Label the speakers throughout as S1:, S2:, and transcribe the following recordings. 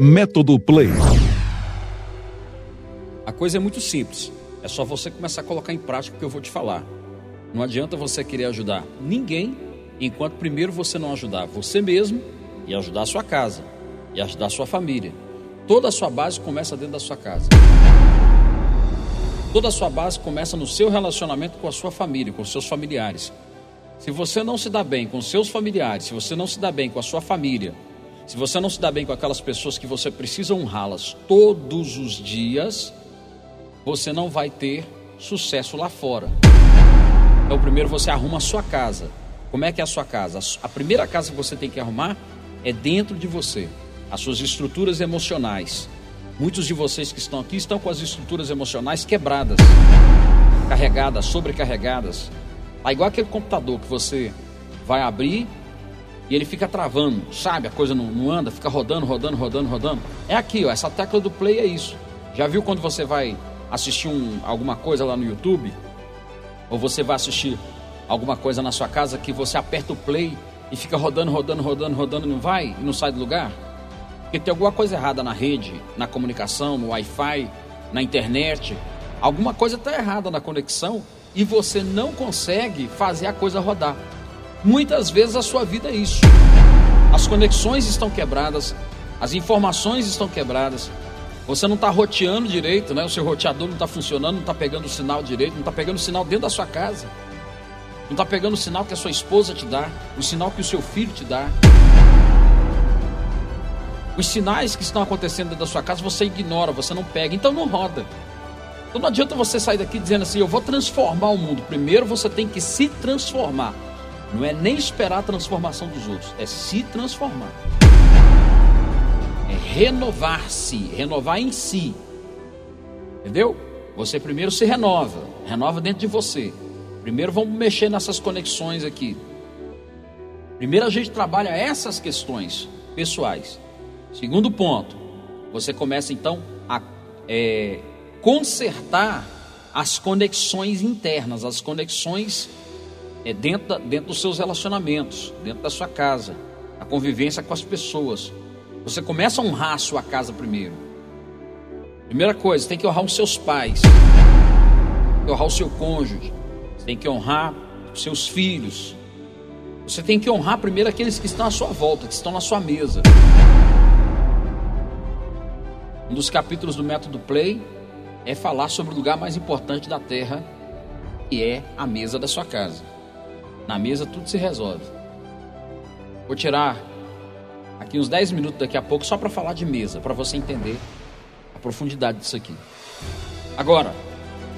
S1: Método Play.
S2: A coisa é muito simples. É só você começar a colocar em prática o que eu vou te falar. Não adianta você querer ajudar ninguém enquanto primeiro você não ajudar você mesmo e ajudar a sua casa e ajudar a sua família. Toda a sua base começa dentro da sua casa. Toda a sua base começa no seu relacionamento com a sua família, com seus familiares. Se você não se dá bem com seus familiares, se você não se dá bem com a sua família, se você não se dá bem com aquelas pessoas que você precisa honrá-las todos os dias, você não vai ter sucesso lá fora. Então, primeiro você arruma a sua casa. Como é que é a sua casa? A primeira casa que você tem que arrumar é dentro de você, as suas estruturas emocionais. Muitos de vocês que estão aqui estão com as estruturas emocionais quebradas, carregadas, sobrecarregadas. É igual aquele computador que você vai abrir e ele fica travando, sabe? A coisa não, não anda, fica rodando, rodando, rodando, rodando. É aqui, ó, essa tecla do play é isso. Já viu quando você vai assistir um, alguma coisa lá no YouTube? Ou você vai assistir alguma coisa na sua casa que você aperta o play e fica rodando, rodando, rodando, rodando, não vai e não sai do lugar? Porque tem alguma coisa errada na rede, na comunicação, no Wi-Fi, na internet. Alguma coisa está errada na conexão e você não consegue fazer a coisa rodar. Muitas vezes a sua vida é isso. As conexões estão quebradas, as informações estão quebradas. Você não está roteando direito, né? O seu roteador não está funcionando, não está pegando o sinal direito, não está pegando o sinal dentro da sua casa. Não está pegando o sinal que a sua esposa te dá, o sinal que o seu filho te dá. Os sinais que estão acontecendo dentro da sua casa você ignora, você não pega, então não roda. Então não adianta você sair daqui dizendo assim: eu vou transformar o mundo. Primeiro você tem que se transformar. Não é nem esperar a transformação dos outros, é se transformar. É renovar-se, renovar em si. Entendeu? Você primeiro se renova, renova dentro de você. Primeiro vamos mexer nessas conexões aqui. Primeiro a gente trabalha essas questões pessoais. Segundo ponto, você começa então a é, consertar as conexões internas, as conexões é dentro, da, dentro dos seus relacionamentos, dentro da sua casa, a convivência com as pessoas. Você começa a honrar a sua casa primeiro. Primeira coisa, tem que honrar os seus pais, tem que honrar o seu cônjuge, você tem que honrar os seus filhos. Você tem que honrar primeiro aqueles que estão à sua volta, que estão na sua mesa. Um dos capítulos do método Play é falar sobre o lugar mais importante da terra, que é a mesa da sua casa. Na mesa tudo se resolve. Vou tirar aqui uns 10 minutos daqui a pouco só para falar de mesa, para você entender a profundidade disso aqui. Agora,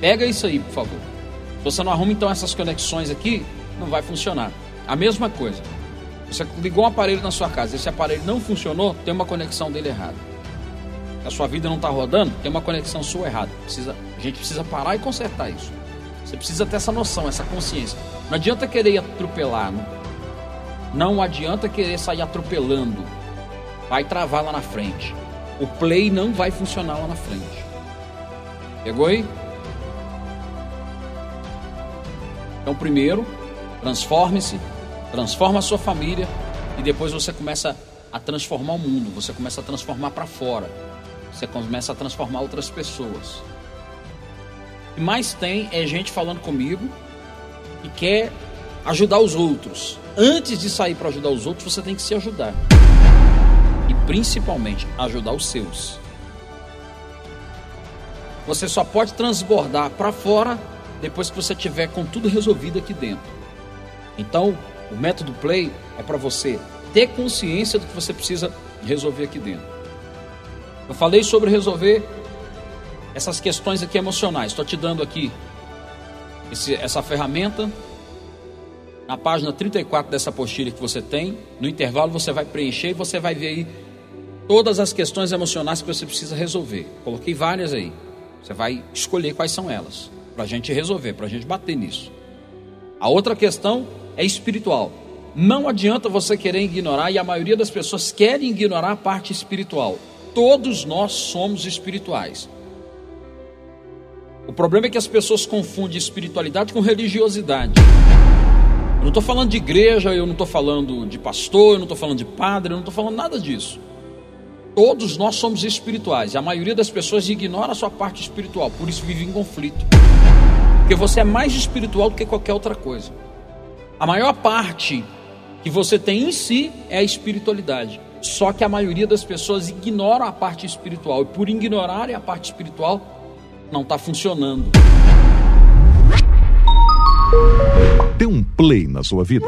S2: pega isso aí, por favor. Se você não arruma então essas conexões aqui, não vai funcionar. A mesma coisa. Você ligou um aparelho na sua casa, esse aparelho não funcionou, tem uma conexão dele errada. A sua vida não está rodando, tem uma conexão sua errada. Precisa, a gente precisa parar e consertar isso. Você precisa ter essa noção, essa consciência. Não adianta querer atropelar. Não, não adianta querer sair atropelando. Vai travar lá na frente. O play não vai funcionar lá na frente. Pegou aí? Então, primeiro, transforme-se, transforma a sua família e depois você começa a transformar o mundo, você começa a transformar para fora, você começa a transformar outras pessoas que mais tem é gente falando comigo e quer ajudar os outros. Antes de sair para ajudar os outros, você tem que se ajudar. E principalmente ajudar os seus. Você só pode transbordar para fora depois que você tiver com tudo resolvido aqui dentro. Então, o método Play é para você ter consciência do que você precisa resolver aqui dentro. Eu falei sobre resolver essas questões aqui emocionais. Estou te dando aqui esse, essa ferramenta. Na página 34 dessa apostila que você tem, no intervalo você vai preencher e você vai ver aí todas as questões emocionais que você precisa resolver. Coloquei várias aí. Você vai escolher quais são elas, para a gente resolver, para a gente bater nisso. A outra questão é espiritual. Não adianta você querer ignorar, e a maioria das pessoas querem ignorar a parte espiritual. Todos nós somos espirituais. Problema é que as pessoas confundem espiritualidade com religiosidade. Eu não estou falando de igreja, eu não estou falando de pastor, eu não estou falando de padre, eu não estou falando nada disso. Todos nós somos espirituais. A maioria das pessoas ignora a sua parte espiritual, por isso vive em conflito. Porque você é mais espiritual do que qualquer outra coisa. A maior parte que você tem em si é a espiritualidade. Só que a maioria das pessoas ignoram a parte espiritual. E por ignorarem a parte espiritual, não está funcionando.
S1: Dê um play na sua vida